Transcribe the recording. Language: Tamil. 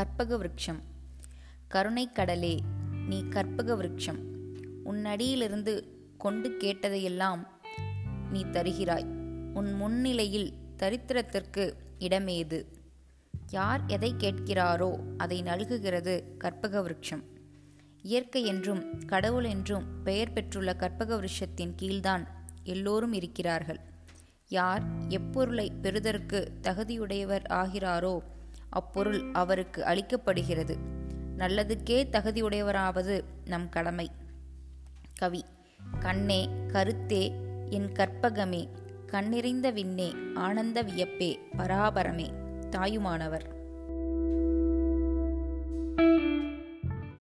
கற்பக விருட்சம் கருணை கடலே நீ கற்பக விருட்சம் உன்னடியிலிருந்து கொண்டு கேட்டதையெல்லாம் நீ தருகிறாய். உன் முன்னிலையில் தரித்திரத்திற்கு இடமேது. யார் எதை கேட்கிறாரோ அதை நல்குகிறது கற்பக விருட்சம் இயற்கை என்றும் கடவுள் என்றும் பெயர் பெற்றுள்ள கற்பக விருஷத்தின் கீழ்தான் எல்லோரும் இருக்கிறார்கள். யார் எப்பொருளை பெறுதற்கு தகுதியுடையவர் ஆகிறாரோ அப்பொருள் அவருக்கு அளிக்கப்படுகிறது. நல்லதுக்கே தகுதியுடையவராவது நம் கடமை. கவி கண்ணே கருத்தே என் கற்பகமே கண்ணிறைந்த விண்ணே ஆனந்த வியப்பே பராபரமே தாயுமானவர்.